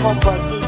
chilling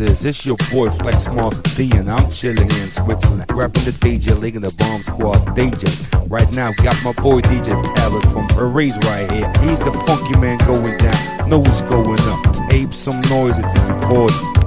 is. It's your boy Flex Master D, and I'm chilling in Switzerland. Rapping the DJ League and the Bomb Squad DJ. Right now, got my boy DJ Tarek from Paris right here. He's the funky man going down. Know what's going up. Ape some noise if it's important.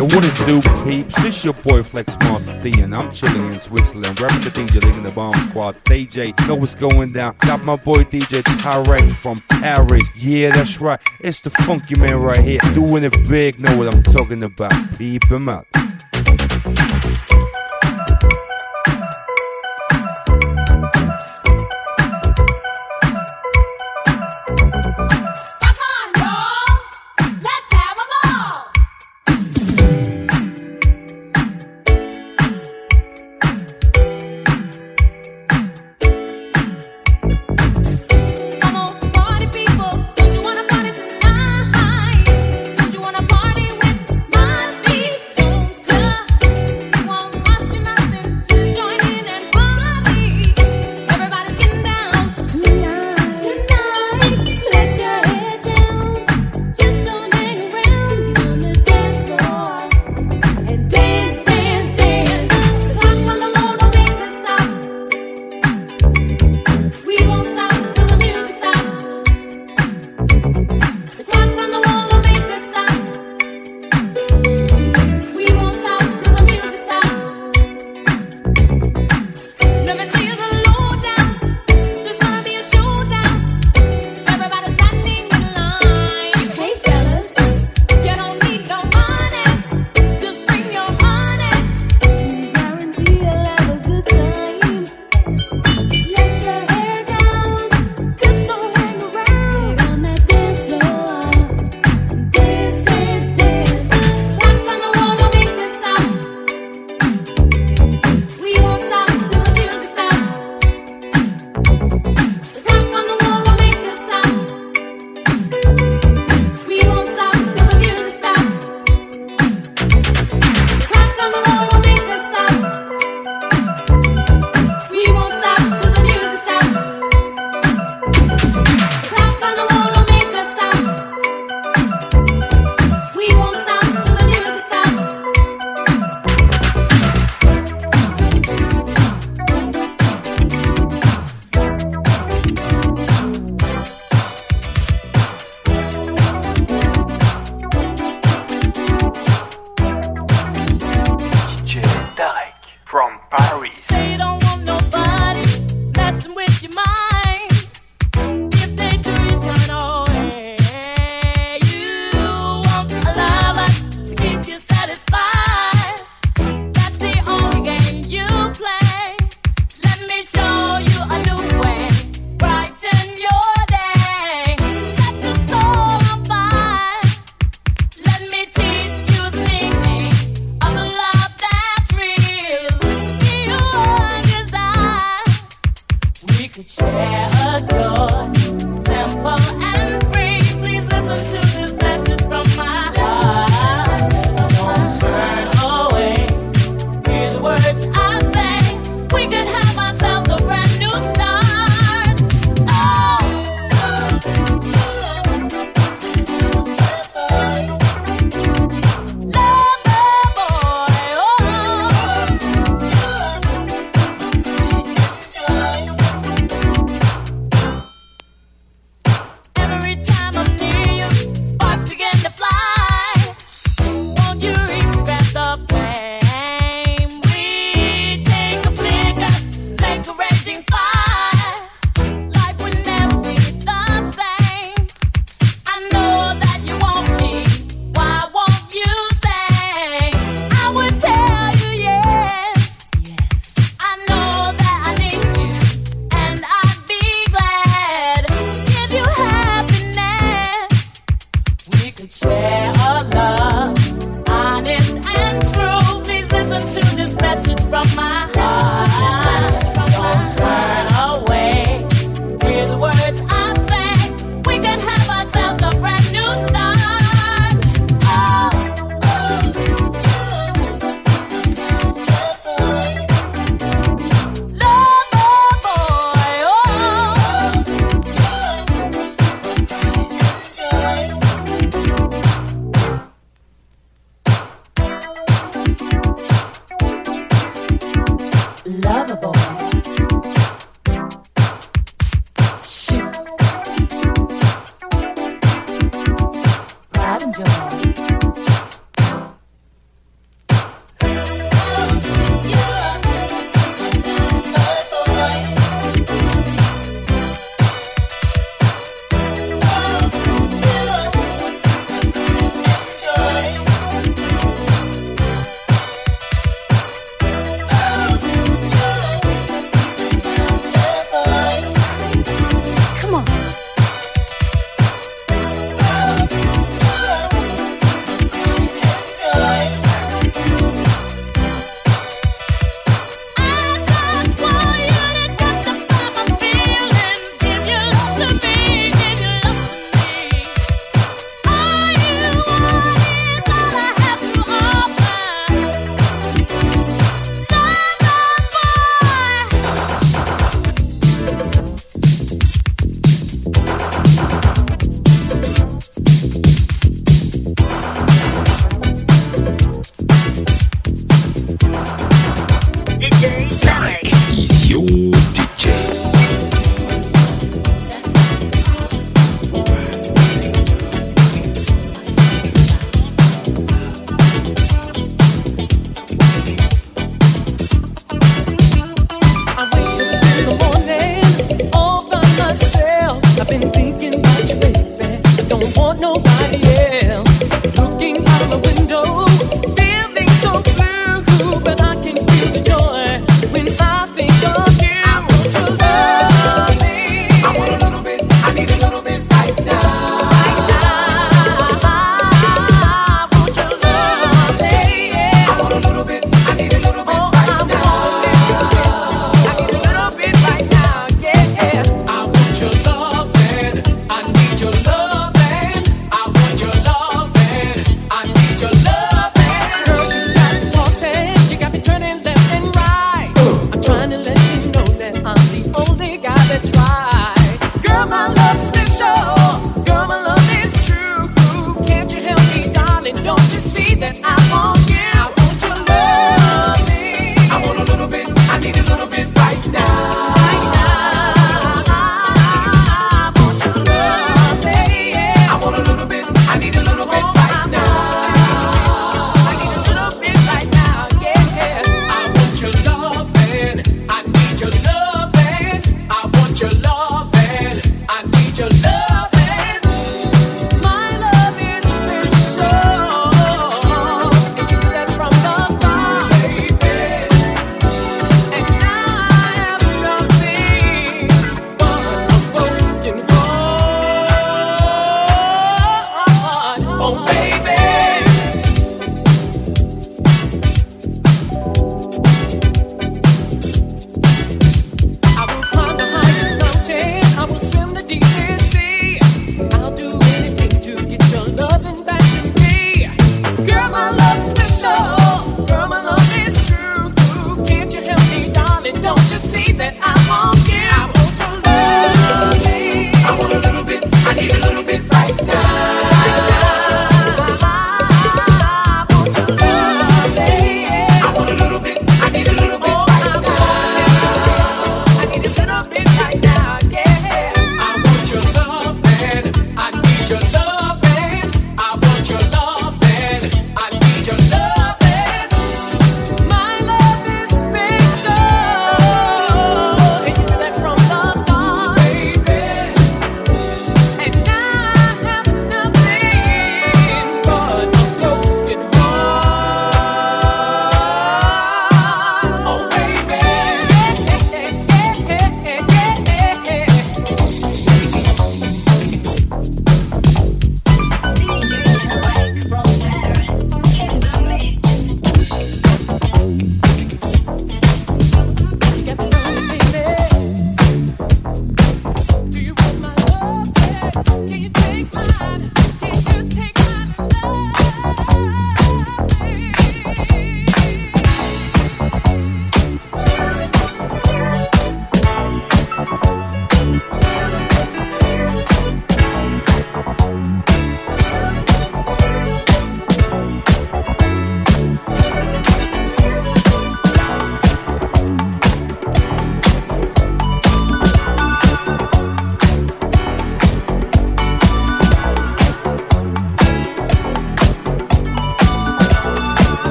Yo, what it do, peeps? It's your boy Flex Master D, and I'm chilling in Switzerland, rapping the DJ, leading the bomb squad. DJ, know what's going down. Got my boy DJ Tarek from Paris. Yeah, that's right. It's the funky man right here, doing it big. Know what I'm talking about? Peep him out.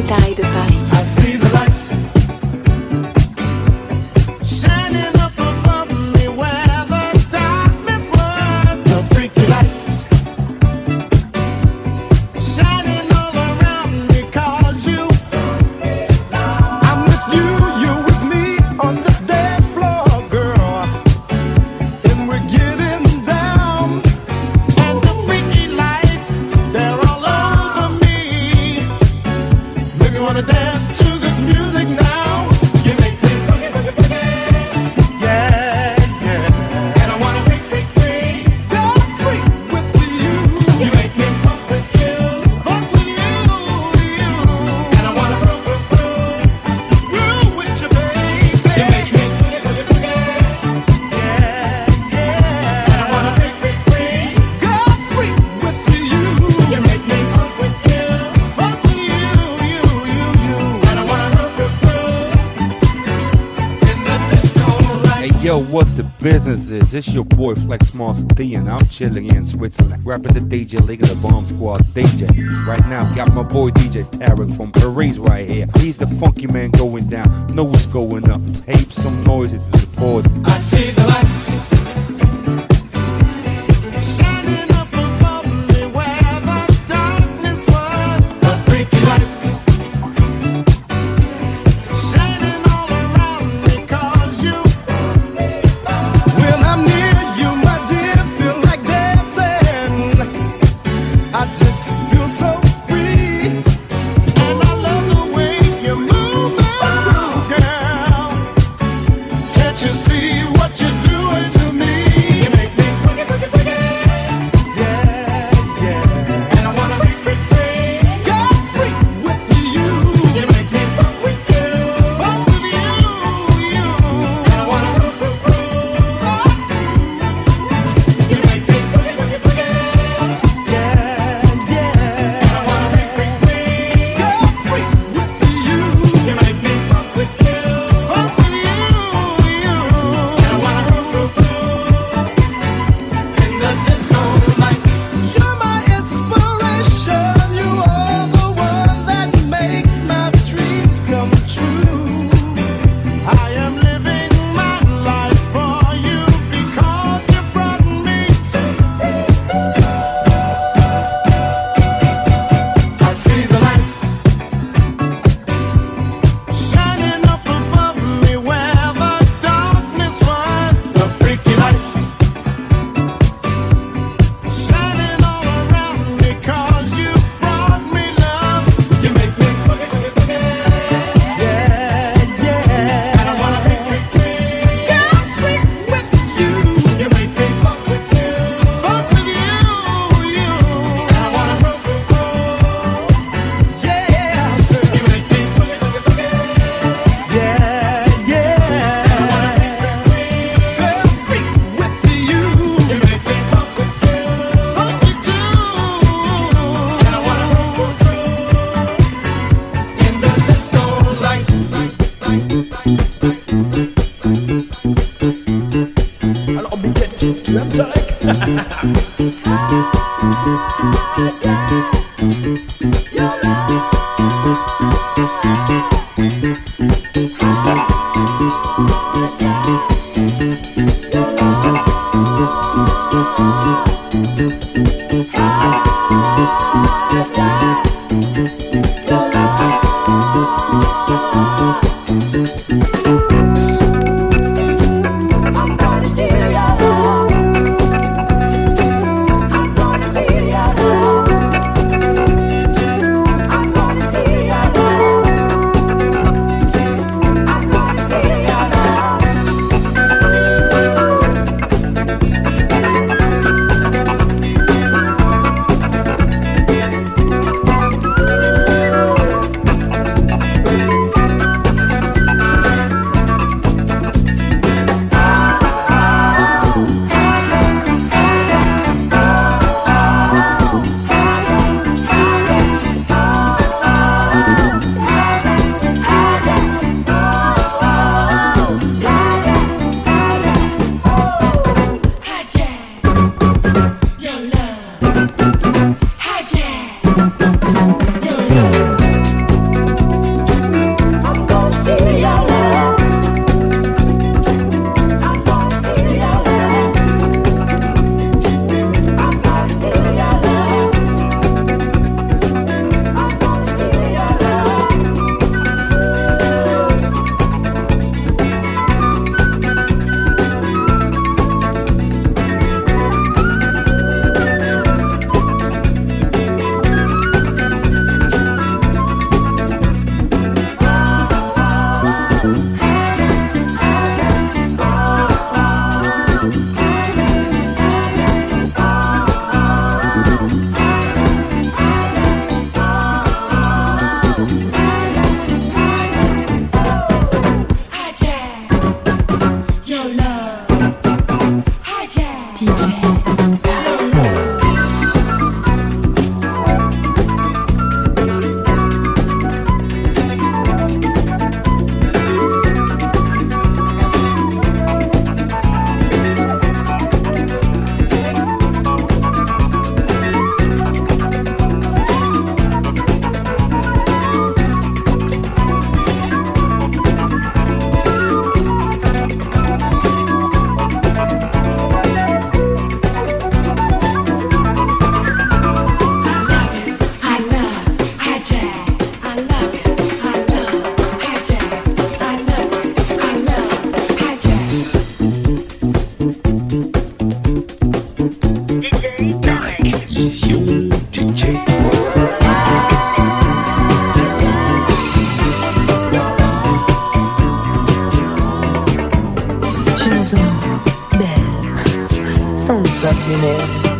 détails de Paris. Is. It's your boy Flex Monster D, and I'm chilling in Switzerland. Rapping the DJ League of the Bomb Squad DJ. Right now, got my boy DJ Tarek from Paris right here. He's the funky man going down. Know what's going up. Tape some noise if you support. I see the light.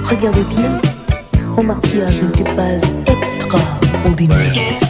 Regardez bien, on maquillage de base extra extraordinaire.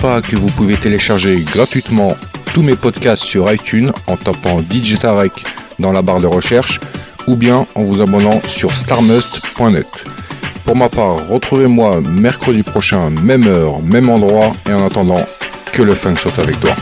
pas que vous pouvez télécharger gratuitement tous mes podcasts sur iTunes en tapant Digitarec dans la barre de recherche ou bien en vous abonnant sur starmust.net. Pour ma part, retrouvez-moi mercredi prochain, même heure, même endroit, et en attendant, que le fun soit avec toi.